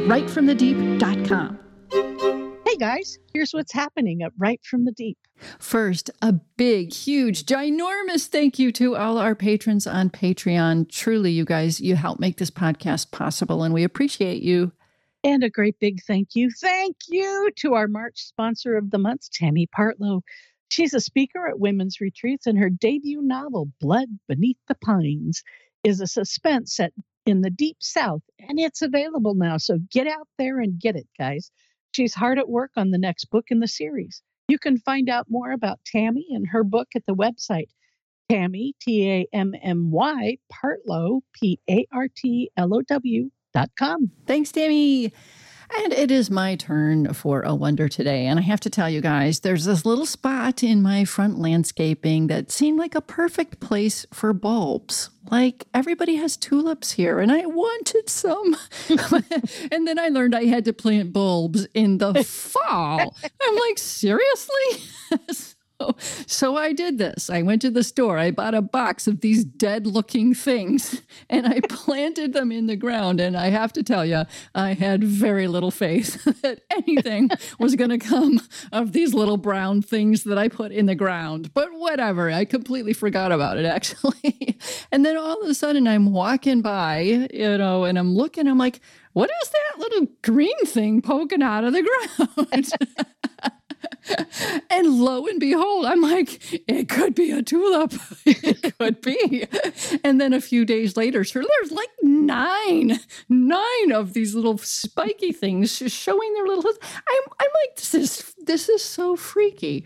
at writefromthedeep.com. Hey guys, here's what's happening at Write from the Deep. First, a big, huge, ginormous thank you to all our patrons on Patreon. Truly, you guys, you help make this podcast possible, and we appreciate you. And a great big thank you, thank you to our March sponsor of the month, Tammy Partlow. She's a speaker at women's retreats, and her debut novel, Blood Beneath the Pines, is a suspense set in the deep south, and it's available now. So get out there and get it, guys. She's hard at work on the next book in the series. You can find out more about Tammy and her book at the website Tammy, T A M M Y, Partlow, P A R T L O W dot com. Thanks, Tammy. And it is my turn for a wonder today. And I have to tell you guys, there's this little spot in my front landscaping that seemed like a perfect place for bulbs. Like everybody has tulips here, and I wanted some. and then I learned I had to plant bulbs in the fall. I'm like, seriously? So I did this. I went to the store. I bought a box of these dead looking things and I planted them in the ground. And I have to tell you, I had very little faith that anything was going to come of these little brown things that I put in the ground. But whatever, I completely forgot about it actually. and then all of a sudden I'm walking by, you know, and I'm looking, I'm like, what is that little green thing poking out of the ground? and lo and behold, I'm like, it could be a tulip. it could be. And then a few days later, sure, there's like nine, nine of these little spiky things showing their little. I'm, I'm like, this is this is so freaky.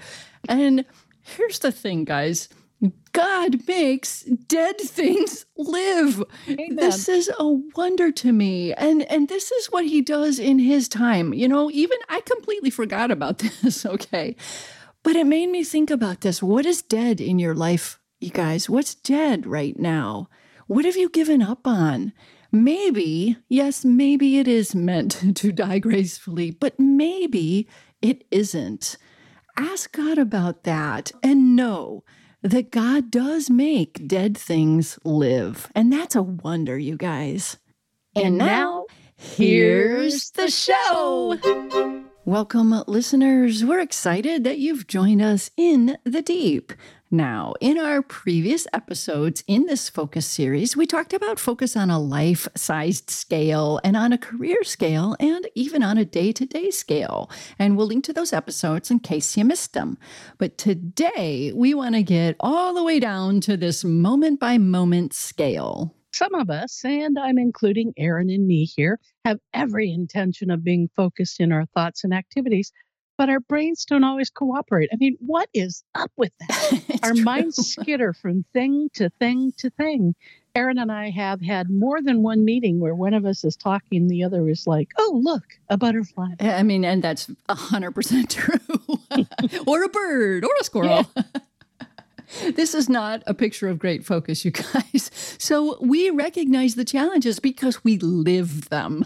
And here's the thing, guys God makes dead things live. Amen. This is a wonder to me. And and this is what he does in his time. You know, even I completely forgot about this, okay? But it made me think about this. What is dead in your life, you guys? What's dead right now? What have you given up on? Maybe, yes, maybe it is meant to die gracefully, but maybe it isn't. Ask God about that and know that God does make dead things live. And that's a wonder, you guys. And now, here's the show. Welcome, listeners. We're excited that you've joined us in the deep. Now, in our previous episodes in this focus series, we talked about focus on a life sized scale and on a career scale and even on a day to day scale. And we'll link to those episodes in case you missed them. But today, we want to get all the way down to this moment by moment scale. Some of us, and I'm including Erin and me here, have every intention of being focused in our thoughts and activities but our brains don't always cooperate. I mean, what is up with that? our true. minds skitter from thing to thing to thing. Erin and I have had more than one meeting where one of us is talking, the other is like, oh, look, a butterfly. I mean, and that's 100% true. or a bird or a squirrel. Yeah. This is not a picture of great focus, you guys. So we recognize the challenges because we live them.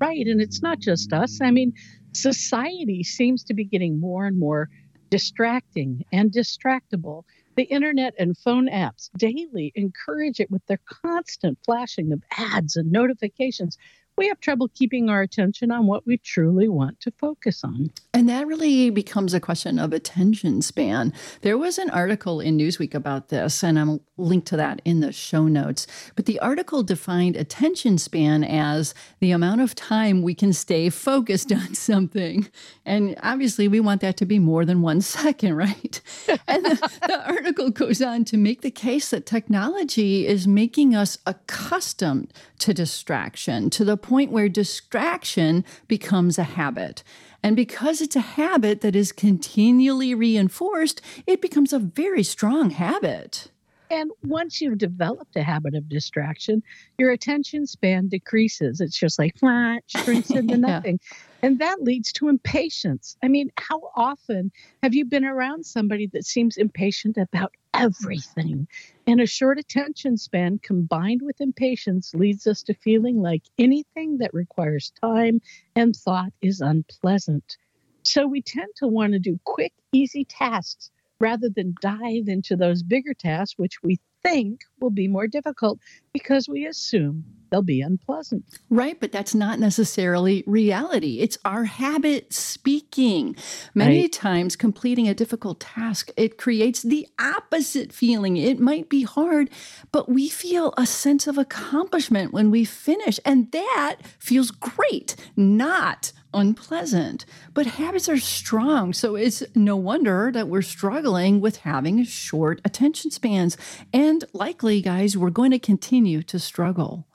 Right. And it's not just us. I mean, society seems to be getting more and more distracting and distractible. The internet and phone apps daily encourage it with their constant flashing of ads and notifications we have trouble keeping our attention on what we truly want to focus on. And that really becomes a question of attention span. There was an article in Newsweek about this, and I'm linked to that in the show notes. But the article defined attention span as the amount of time we can stay focused on something. And obviously, we want that to be more than one second, right? and the, the article goes on to make the case that technology is making us accustomed to distraction to the point where distraction becomes a habit. And because it's a habit that is continually reinforced, it becomes a very strong habit. And once you've developed a habit of distraction, your attention span decreases. It's just like flat, shrinks into nothing. yeah. And that leads to impatience. I mean, how often have you been around somebody that seems impatient about everything? And a short attention span combined with impatience leads us to feeling like anything that requires time and thought is unpleasant. So we tend to want to do quick, easy tasks rather than dive into those bigger tasks, which we think will be more difficult because we assume they'll be unpleasant. Right, but that's not necessarily reality. It's our habit speaking. Many right. times completing a difficult task, it creates the opposite feeling. It might be hard, but we feel a sense of accomplishment when we finish, and that feels great, not unpleasant. But habits are strong, so it's no wonder that we're struggling with having short attention spans. And likely, guys, we're going to continue to struggle.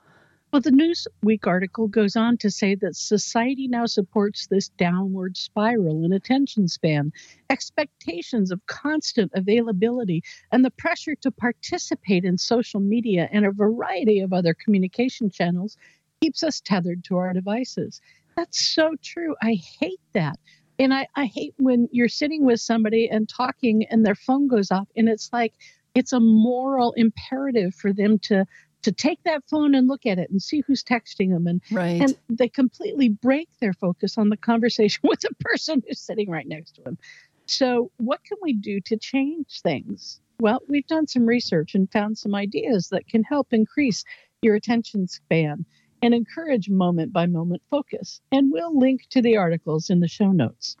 Well, the Newsweek article goes on to say that society now supports this downward spiral in attention span, expectations of constant availability, and the pressure to participate in social media and a variety of other communication channels keeps us tethered to our devices. That's so true. I hate that. And I, I hate when you're sitting with somebody and talking and their phone goes off and it's like it's a moral imperative for them to to take that phone and look at it and see who's texting them and right. and they completely break their focus on the conversation with the person who's sitting right next to them. So what can we do to change things? Well, we've done some research and found some ideas that can help increase your attention span and encourage moment by moment focus. And we'll link to the articles in the show notes.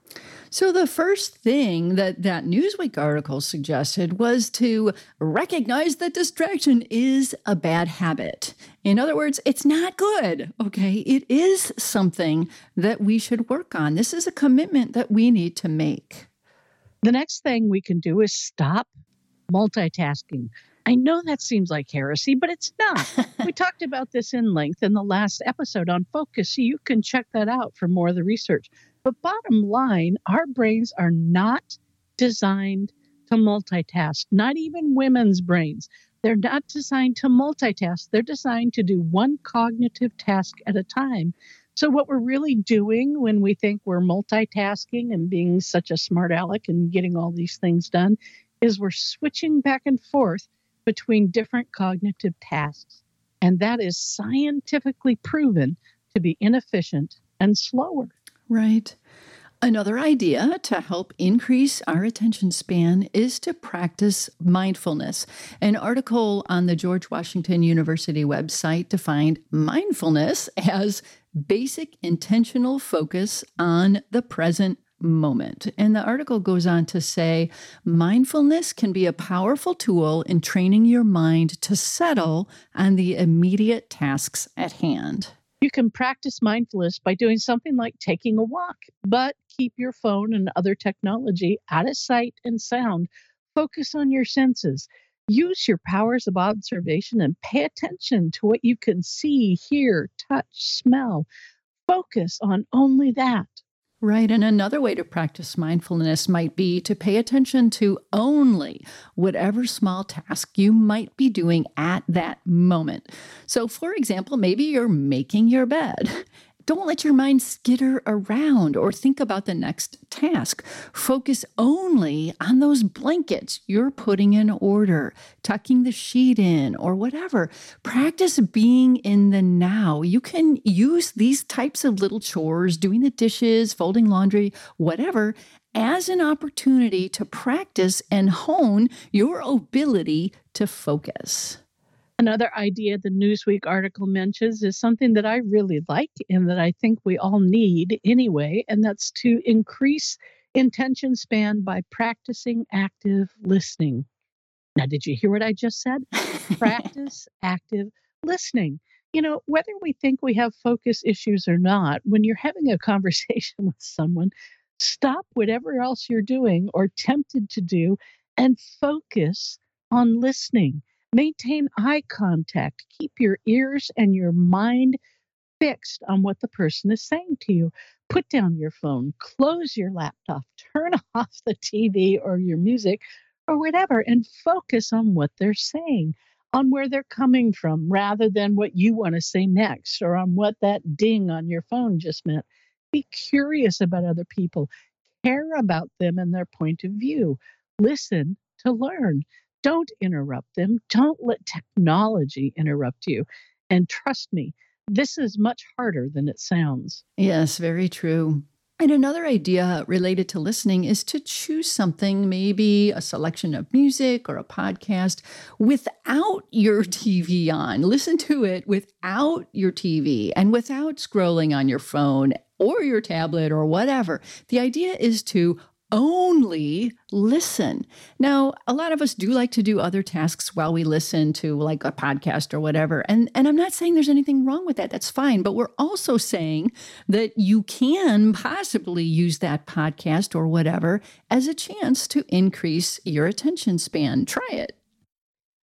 So, the first thing that that Newsweek article suggested was to recognize that distraction is a bad habit. In other words, it's not good. Okay. It is something that we should work on. This is a commitment that we need to make. The next thing we can do is stop multitasking. I know that seems like heresy, but it's not. we talked about this in length in the last episode on focus, so you can check that out for more of the research. But bottom line, our brains are not designed to multitask, not even women's brains. They're not designed to multitask, they're designed to do one cognitive task at a time. So, what we're really doing when we think we're multitasking and being such a smart aleck and getting all these things done is we're switching back and forth between different cognitive tasks. And that is scientifically proven to be inefficient and slower. Right. Another idea to help increase our attention span is to practice mindfulness. An article on the George Washington University website defined mindfulness as basic intentional focus on the present moment. And the article goes on to say mindfulness can be a powerful tool in training your mind to settle on the immediate tasks at hand. You can practice mindfulness by doing something like taking a walk, but keep your phone and other technology out of sight and sound. Focus on your senses. Use your powers of observation and pay attention to what you can see, hear, touch, smell. Focus on only that. Right. And another way to practice mindfulness might be to pay attention to only whatever small task you might be doing at that moment. So, for example, maybe you're making your bed don't let your mind skitter around or think about the next task. Focus only on those blankets you're putting in order, tucking the sheet in, or whatever. Practice being in the now. You can use these types of little chores, doing the dishes, folding laundry, whatever, as an opportunity to practice and hone your ability to focus. Another idea the Newsweek article mentions is something that I really like and that I think we all need anyway, and that's to increase intention span by practicing active listening. Now, did you hear what I just said? Practice active listening. You know, whether we think we have focus issues or not, when you're having a conversation with someone, stop whatever else you're doing or tempted to do and focus on listening Maintain eye contact. Keep your ears and your mind fixed on what the person is saying to you. Put down your phone, close your laptop, turn off the TV or your music, or whatever and focus on what they're saying, on where they're coming from, rather than what you want to say next or on what that ding on your phone just meant. Be curious about other people, care about them and their point of view, listen to learn. Don't interrupt them. Don't let technology interrupt you. And trust me, this is much harder than it sounds. Yes, very true. And another idea related to listening is to choose something, maybe a selection of music or a podcast, without your TV on. Listen to it without your TV and without scrolling on your phone or your tablet or whatever. The idea is to only listen. Now, a lot of us do like to do other tasks while we listen to like a podcast or whatever. And and I'm not saying there's anything wrong with that. That's fine, but we're also saying that you can possibly use that podcast or whatever as a chance to increase your attention span. Try it.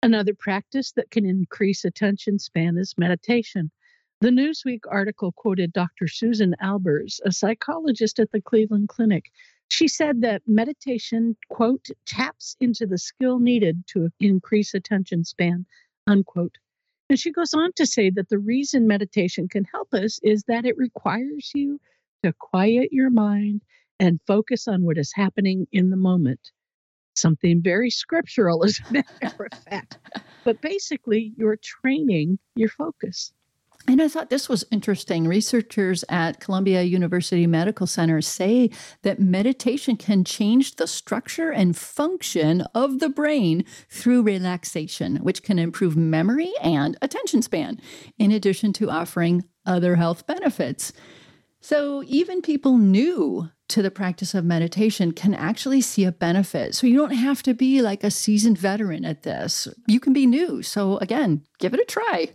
Another practice that can increase attention span is meditation. The Newsweek article quoted Dr. Susan Albers, a psychologist at the Cleveland Clinic, she said that meditation, quote, taps into the skill needed to increase attention span, unquote. And she goes on to say that the reason meditation can help us is that it requires you to quiet your mind and focus on what is happening in the moment. Something very scriptural, as a matter of fact. But basically, you're training your focus. And I thought this was interesting. Researchers at Columbia University Medical Center say that meditation can change the structure and function of the brain through relaxation, which can improve memory and attention span, in addition to offering other health benefits. So, even people new to the practice of meditation can actually see a benefit. So, you don't have to be like a seasoned veteran at this. You can be new. So, again, give it a try.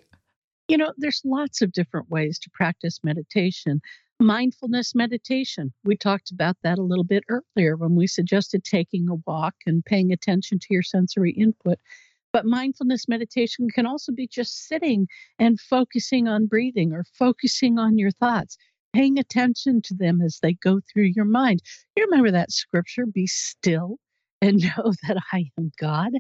You know, there's lots of different ways to practice meditation. Mindfulness meditation, we talked about that a little bit earlier when we suggested taking a walk and paying attention to your sensory input. But mindfulness meditation can also be just sitting and focusing on breathing or focusing on your thoughts, paying attention to them as they go through your mind. You remember that scripture, be still and know that I am God?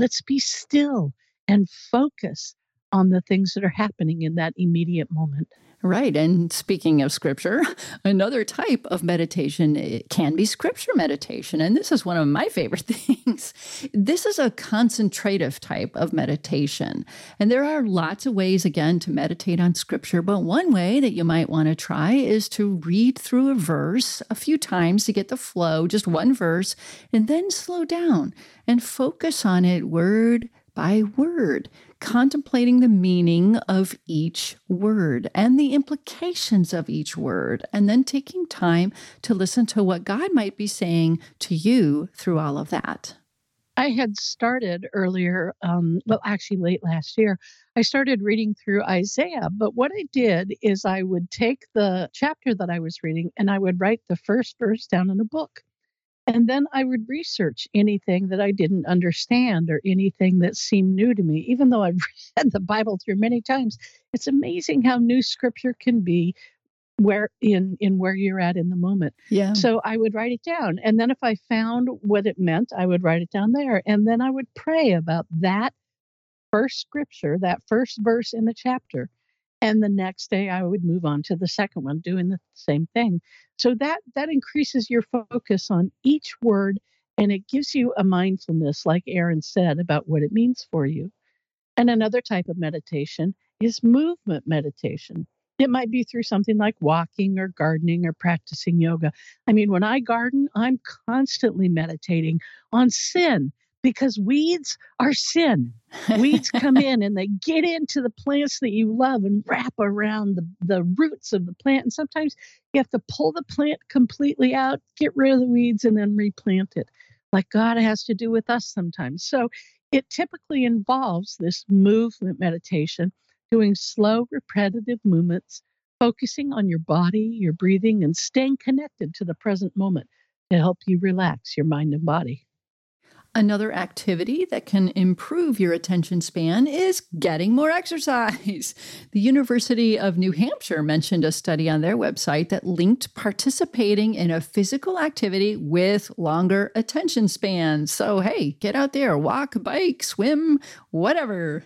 Let's be still and focus on the things that are happening in that immediate moment. Right. And speaking of scripture, another type of meditation eh, can be scripture meditation. And this is one of my favorite things. This is a concentrative type of meditation. And there are lots of ways, again, to meditate on scripture. But one way that you might want to try is to read through a verse a few times to get the flow, just one verse, and then slow down and focus on it word by word contemplating the meaning of each word and the implications of each word, and then taking time to listen to what God might be saying to you through all of that. I had started earlier, um, well, actually late last year, I started reading through Isaiah. But what I did is I would take the chapter that I was reading and I would write the first verse down in a book. And then I would research anything that I didn't understand or anything that seemed new to me. Even though I've read the Bible through many times, it's amazing how new scripture can be where in in where you're at in the moment. Yeah. So I would write it down. And then if I found what it meant, I would write it down there. And then I would pray about that first scripture, that first verse in the chapter and the next day i would move on to the second one doing the same thing. So that that increases your focus on each word and it gives you a mindfulness like erin said about what it means for you. And another type of meditation is movement meditation. It might be through something like walking or gardening or practicing yoga. I mean, when I garden, I'm constantly meditating on sin because weeds are sin. Weeds come in and they get into the plants that you love and wrap around the, the roots of the plant. And sometimes you have to pull the plant completely out, get rid of the weeds, and then replant it, like God has to do with us sometimes. So it typically involves this movement meditation, doing slow, repetitive movements, focusing on your body, your breathing, and staying connected to the present moment to help you relax your mind and body. Another activity that can improve your attention span is getting more exercise. The University of New Hampshire mentioned a study on their website that linked participating in a physical activity with longer attention spans. So, hey, get out there, walk, bike, swim, whatever.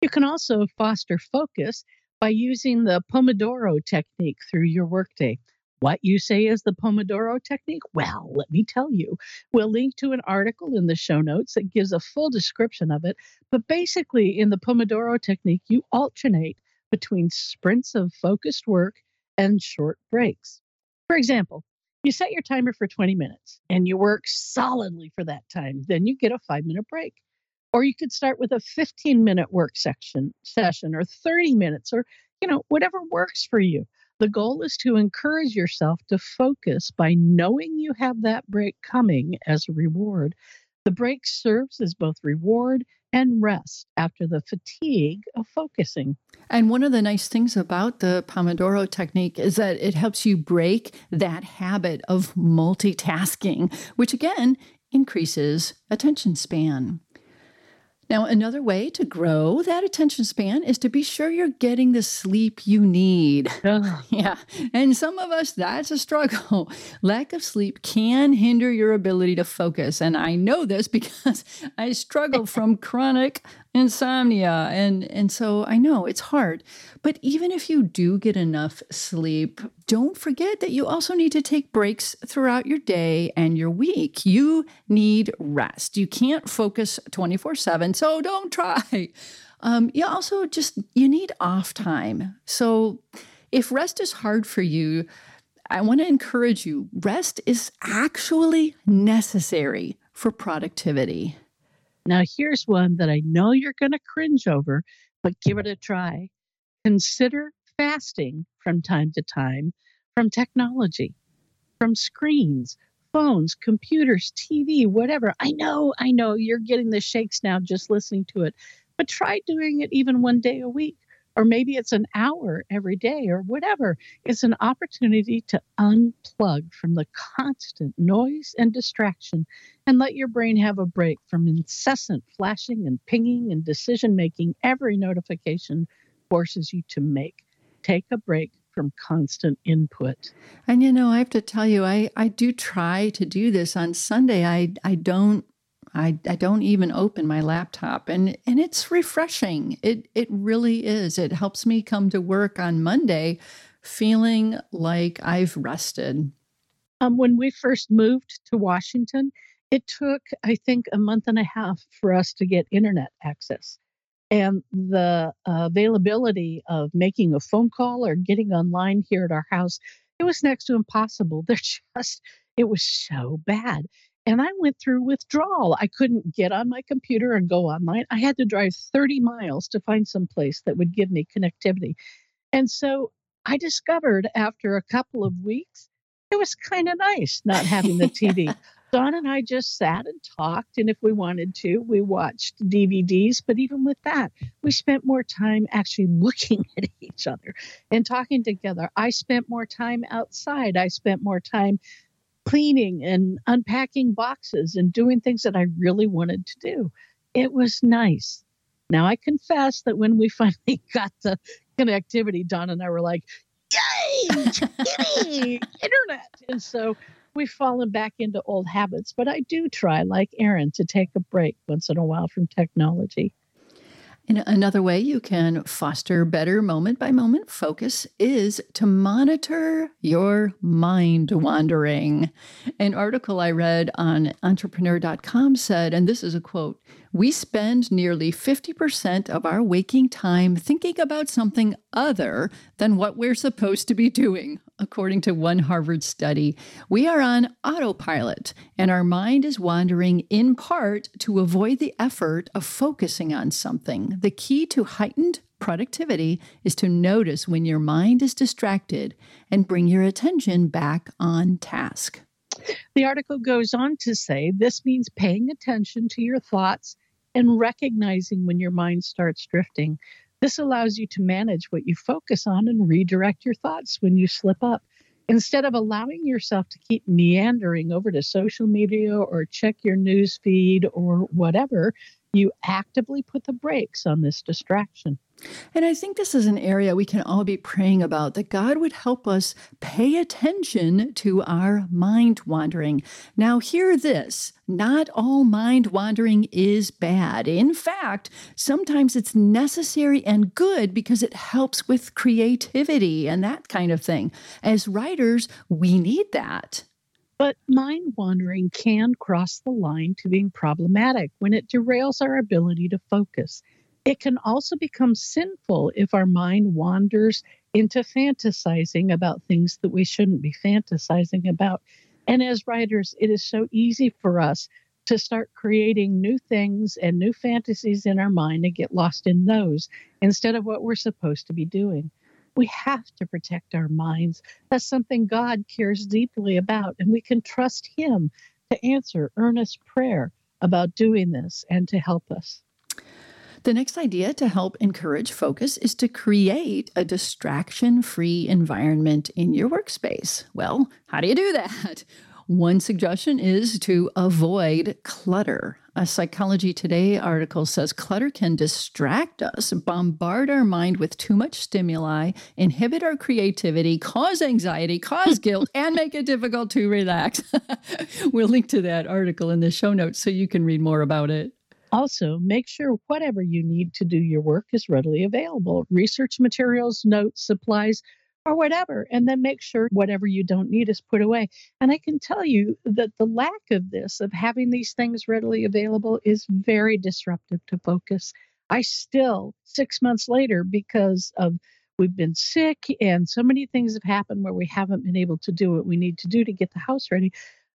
You can also foster focus by using the Pomodoro technique through your workday. What you say is the Pomodoro technique? Well, let me tell you. We'll link to an article in the show notes that gives a full description of it. But basically, in the Pomodoro technique, you alternate between sprints of focused work and short breaks. For example, you set your timer for 20 minutes and you work solidly for that time. Then you get a five minute break. Or you could start with a 15 minute work section session or 30 minutes or, you know, whatever works for you. The goal is to encourage yourself to focus by knowing you have that break coming as a reward. The break serves as both reward and rest after the fatigue of focusing. And one of the nice things about the Pomodoro technique is that it helps you break that habit of multitasking, which again increases attention span. Now, another way to grow that attention span is to be sure you're getting the sleep you need. yeah. And some of us, that's a struggle. Lack of sleep can hinder your ability to focus. And I know this because I struggle from chronic insomnia and and so I know it's hard. But even if you do get enough sleep, don't forget that you also need to take breaks throughout your day and your week. You need rest. You can't focus 24/7, so don't try. Um, you also just you need off time. So if rest is hard for you, I want to encourage you. Rest is actually necessary for productivity. Now, here's one that I know you're going to cringe over, but give it a try. Consider fasting from time to time from technology, from screens, phones, computers, TV, whatever. I know, I know you're getting the shakes now just listening to it, but try doing it even one day a week or maybe it's an hour every day or whatever. It's an opportunity to unplug from the constant noise and distraction and let your brain have a break from incessant flashing and pinging and decision making every notification forces you to make. Take a break from constant input. And you know, I have to tell you, I, I do try to do this on Sunday. I I don't I, I don't even open my laptop and, and it's refreshing. It it really is. It helps me come to work on Monday feeling like I've rested. Um, when we first moved to Washington, it took, I think, a month and a half for us to get internet access. And the uh, availability of making a phone call or getting online here at our house, it was next to impossible. They're just, it was so bad. And I went through withdrawal. I couldn't get on my computer and go online. I had to drive 30 miles to find some place that would give me connectivity. And so I discovered after a couple of weeks, it was kind of nice not having the TV. Don and I just sat and talked. And if we wanted to, we watched DVDs. But even with that, we spent more time actually looking at each other and talking together. I spent more time outside. I spent more time cleaning and unpacking boxes and doing things that I really wanted to do. It was nice. Now, I confess that when we finally got the connectivity, Don and I were like, yay, yay, internet. And so we've fallen back into old habits, but I do try, like Erin, to take a break once in a while from technology. Another way you can foster better moment by moment focus is to monitor your mind wandering. An article I read on entrepreneur.com said, and this is a quote we spend nearly 50% of our waking time thinking about something other than what we're supposed to be doing, according to one Harvard study. We are on autopilot, and our mind is wandering in part to avoid the effort of focusing on something. The key to heightened productivity is to notice when your mind is distracted and bring your attention back on task. The article goes on to say this means paying attention to your thoughts and recognizing when your mind starts drifting. This allows you to manage what you focus on and redirect your thoughts when you slip up. Instead of allowing yourself to keep meandering over to social media or check your news feed or whatever, you actively put the brakes on this distraction. And I think this is an area we can all be praying about that God would help us pay attention to our mind wandering. Now, hear this not all mind wandering is bad. In fact, sometimes it's necessary and good because it helps with creativity and that kind of thing. As writers, we need that. But mind wandering can cross the line to being problematic when it derails our ability to focus. It can also become sinful if our mind wanders into fantasizing about things that we shouldn't be fantasizing about. And as writers, it is so easy for us to start creating new things and new fantasies in our mind and get lost in those instead of what we're supposed to be doing. We have to protect our minds. That's something God cares deeply about, and we can trust Him to answer earnest prayer about doing this and to help us. The next idea to help encourage focus is to create a distraction free environment in your workspace. Well, how do you do that? One suggestion is to avoid clutter. A Psychology Today article says clutter can distract us, bombard our mind with too much stimuli, inhibit our creativity, cause anxiety, cause guilt, and make it difficult to relax. we'll link to that article in the show notes so you can read more about it. Also, make sure whatever you need to do your work is readily available research materials, notes, supplies or whatever, and then make sure whatever you don't need is put away. And I can tell you that the lack of this, of having these things readily available, is very disruptive to focus. I still, six months later, because of we've been sick and so many things have happened where we haven't been able to do what we need to do to get the house ready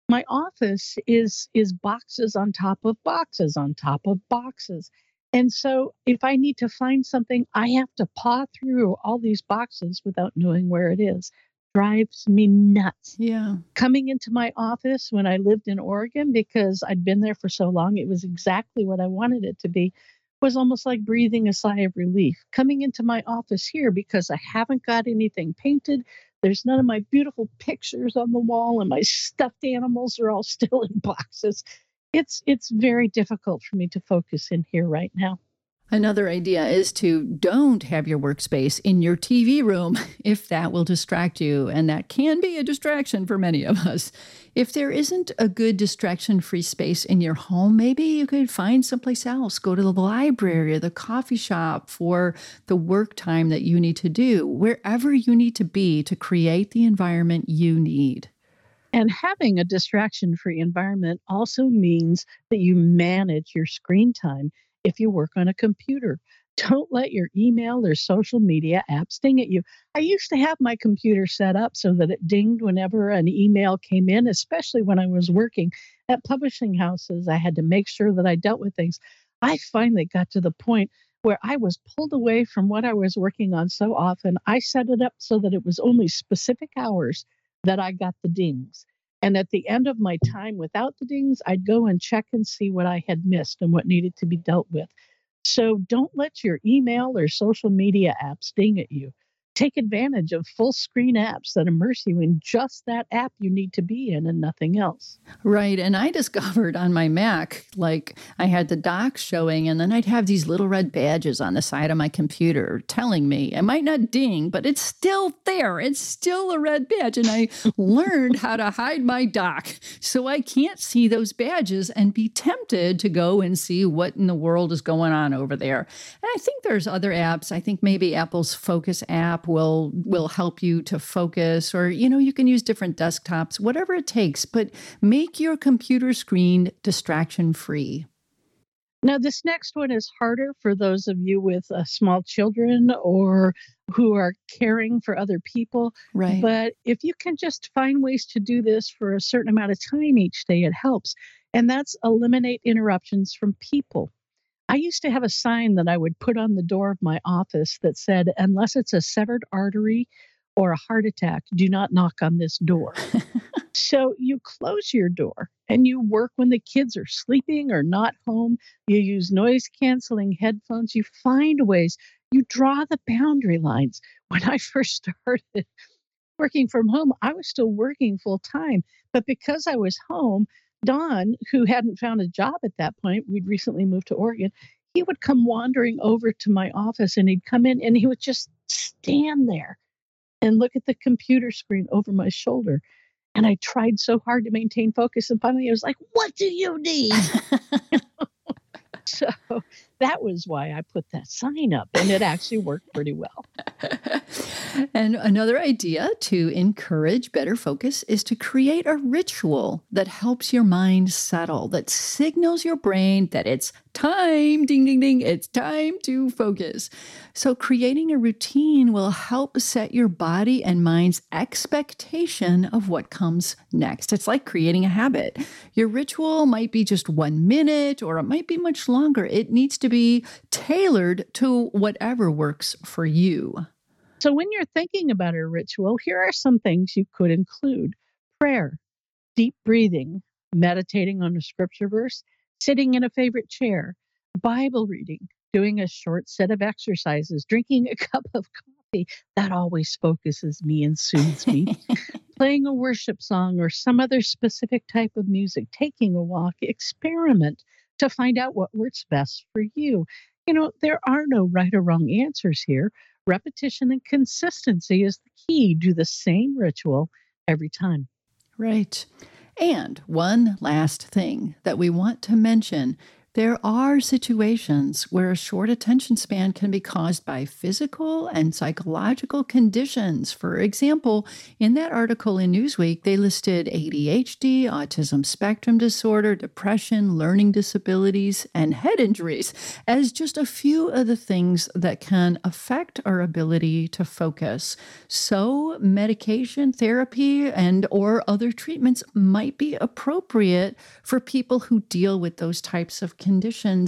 my office is is boxes on top of boxes on top of boxes and so if I need to find something, I have to paw through all these boxes without knowing where it is. Drives me nuts. Yeah. Coming into my office when I lived in Oregon, because I'd been there for so long, it was exactly what I wanted it to be, was almost like breathing a sigh of relief. Coming into my office here because I haven't got anything painted, there's none of my beautiful pictures on the wall, and my stuffed animals are all still in boxes it's it's very difficult for me to focus in here right now. Another idea is to don't have your workspace in your TV room if that will distract you. And that can be a distraction for many of us. If there isn't a good distraction free space in your home, maybe you could find someplace else. Go to the library or the coffee shop for the work time that you need to do, wherever you need to be to create the environment you need. And having a distraction free environment also means that you manage your screen time if you work on a computer. Don't let your email or social media apps sting at you. I used to have my computer set up so that it dinged whenever an email came in, especially when I was working at publishing houses. I had to make sure that I dealt with things. I finally got to the point where I was pulled away from what I was working on so often. I set it up so that it was only specific hours that I got the dings. And at the end of my time without the dings, I'd go and check and see what I had missed and what needed to be dealt with. So don't let your email or social media apps ding at you take advantage of full screen apps that immerse you in just that app you need to be in and nothing else. Right. And I discovered on my Mac, like I had the docks showing, and then I'd have these little red badges on the side of my computer telling me it might not ding, but it's still there. It's still a red badge. And I learned how to hide my dock so I can't see those badges and be tempted to go and see what in the world is going on over there. And I think there's other apps. I think maybe Apple's Focus app will will help you to focus or you know you can use different desktops whatever it takes but make your computer screen distraction free now this next one is harder for those of you with uh, small children or who are caring for other people right. but if you can just find ways to do this for a certain amount of time each day it helps and that's eliminate interruptions from people I used to have a sign that I would put on the door of my office that said, unless it's a severed artery or a heart attack, do not knock on this door. so you close your door and you work when the kids are sleeping or not home. You use noise canceling headphones. You find ways. You draw the boundary lines. When I first started, working from home, I was still working full time. But because I was home, Don, who hadn't found a job at that point, we'd recently moved to Oregon, he would come wandering over to my office and he'd come in and he would just stand there and look at the computer screen over my shoulder. And I tried so hard to maintain focus. And finally, I was like, What do you need? so that was why I put that sign up, and it actually worked pretty well. and another idea to encourage better focus is to create a ritual that helps your mind settle, that signals your brain that it's time, ding, ding, ding, it's time to focus. So, creating a routine will help set your body and mind's expectation of what comes next. It's like creating a habit. Your ritual might be just one minute or it might be much longer. It needs to be tailored to whatever works for you. So, when you're thinking about a ritual, here are some things you could include prayer, deep breathing, meditating on a scripture verse, sitting in a favorite chair, Bible reading, doing a short set of exercises, drinking a cup of coffee. That always focuses me and soothes me. Playing a worship song or some other specific type of music, taking a walk, experiment to find out what works best for you. You know, there are no right or wrong answers here. Repetition and consistency is the key. Do the same ritual every time. Right. And one last thing that we want to mention there are situations where a short attention span can be caused by physical and psychological conditions. For example, in that article in Newsweek, they listed ADHD, autism spectrum disorder, depression, learning disabilities, and head injuries as just a few of the things that can affect our ability to focus. So, medication, therapy, and or other treatments might be appropriate for people who deal with those types of conditions.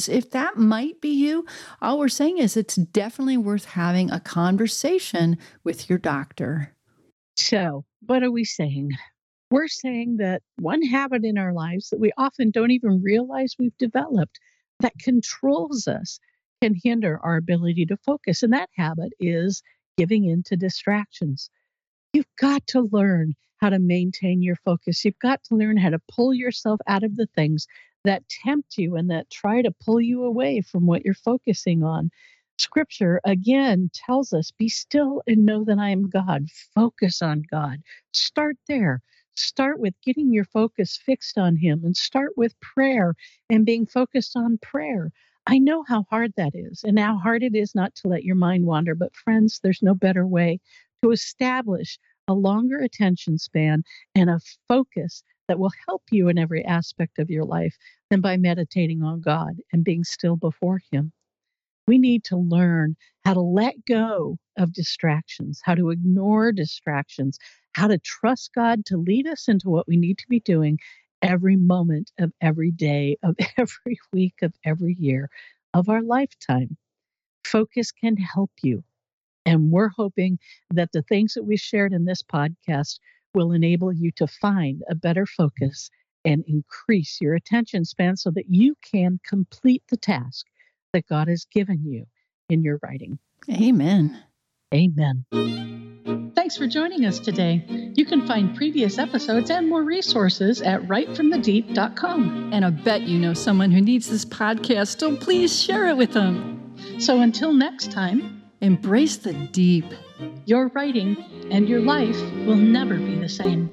If that might be you, all we're saying is it's definitely worth having a conversation with your doctor. So, what are we saying? We're saying that one habit in our lives that we often don't even realize we've developed that controls us can hinder our ability to focus. And that habit is giving in to distractions. You've got to learn how to maintain your focus. You've got to learn how to pull yourself out of the things that tempt you and that try to pull you away from what you're focusing on. Scripture again tells us be still and know that I am God. Focus on God. Start there. Start with getting your focus fixed on Him and start with prayer and being focused on prayer. I know how hard that is and how hard it is not to let your mind wander, but friends, there's no better way to establish a longer attention span and a focus that will help you in every aspect of your life than by meditating on God and being still before Him. We need to learn how to let go of distractions, how to ignore distractions, how to trust God to lead us into what we need to be doing every moment of every day, of every week, of every year of our lifetime. Focus can help you. And we're hoping that the things that we shared in this podcast will enable you to find a better mm. focus and increase your attention span so that you can complete the task that God has given you in your writing. Amen. Amen. Thanks for joining us today. You can find previous episodes and more resources at writefromthedeep.com. And I bet you know someone who needs this podcast, so please share it with them. So until next time, embrace the deep. Your writing and your life will never be the same.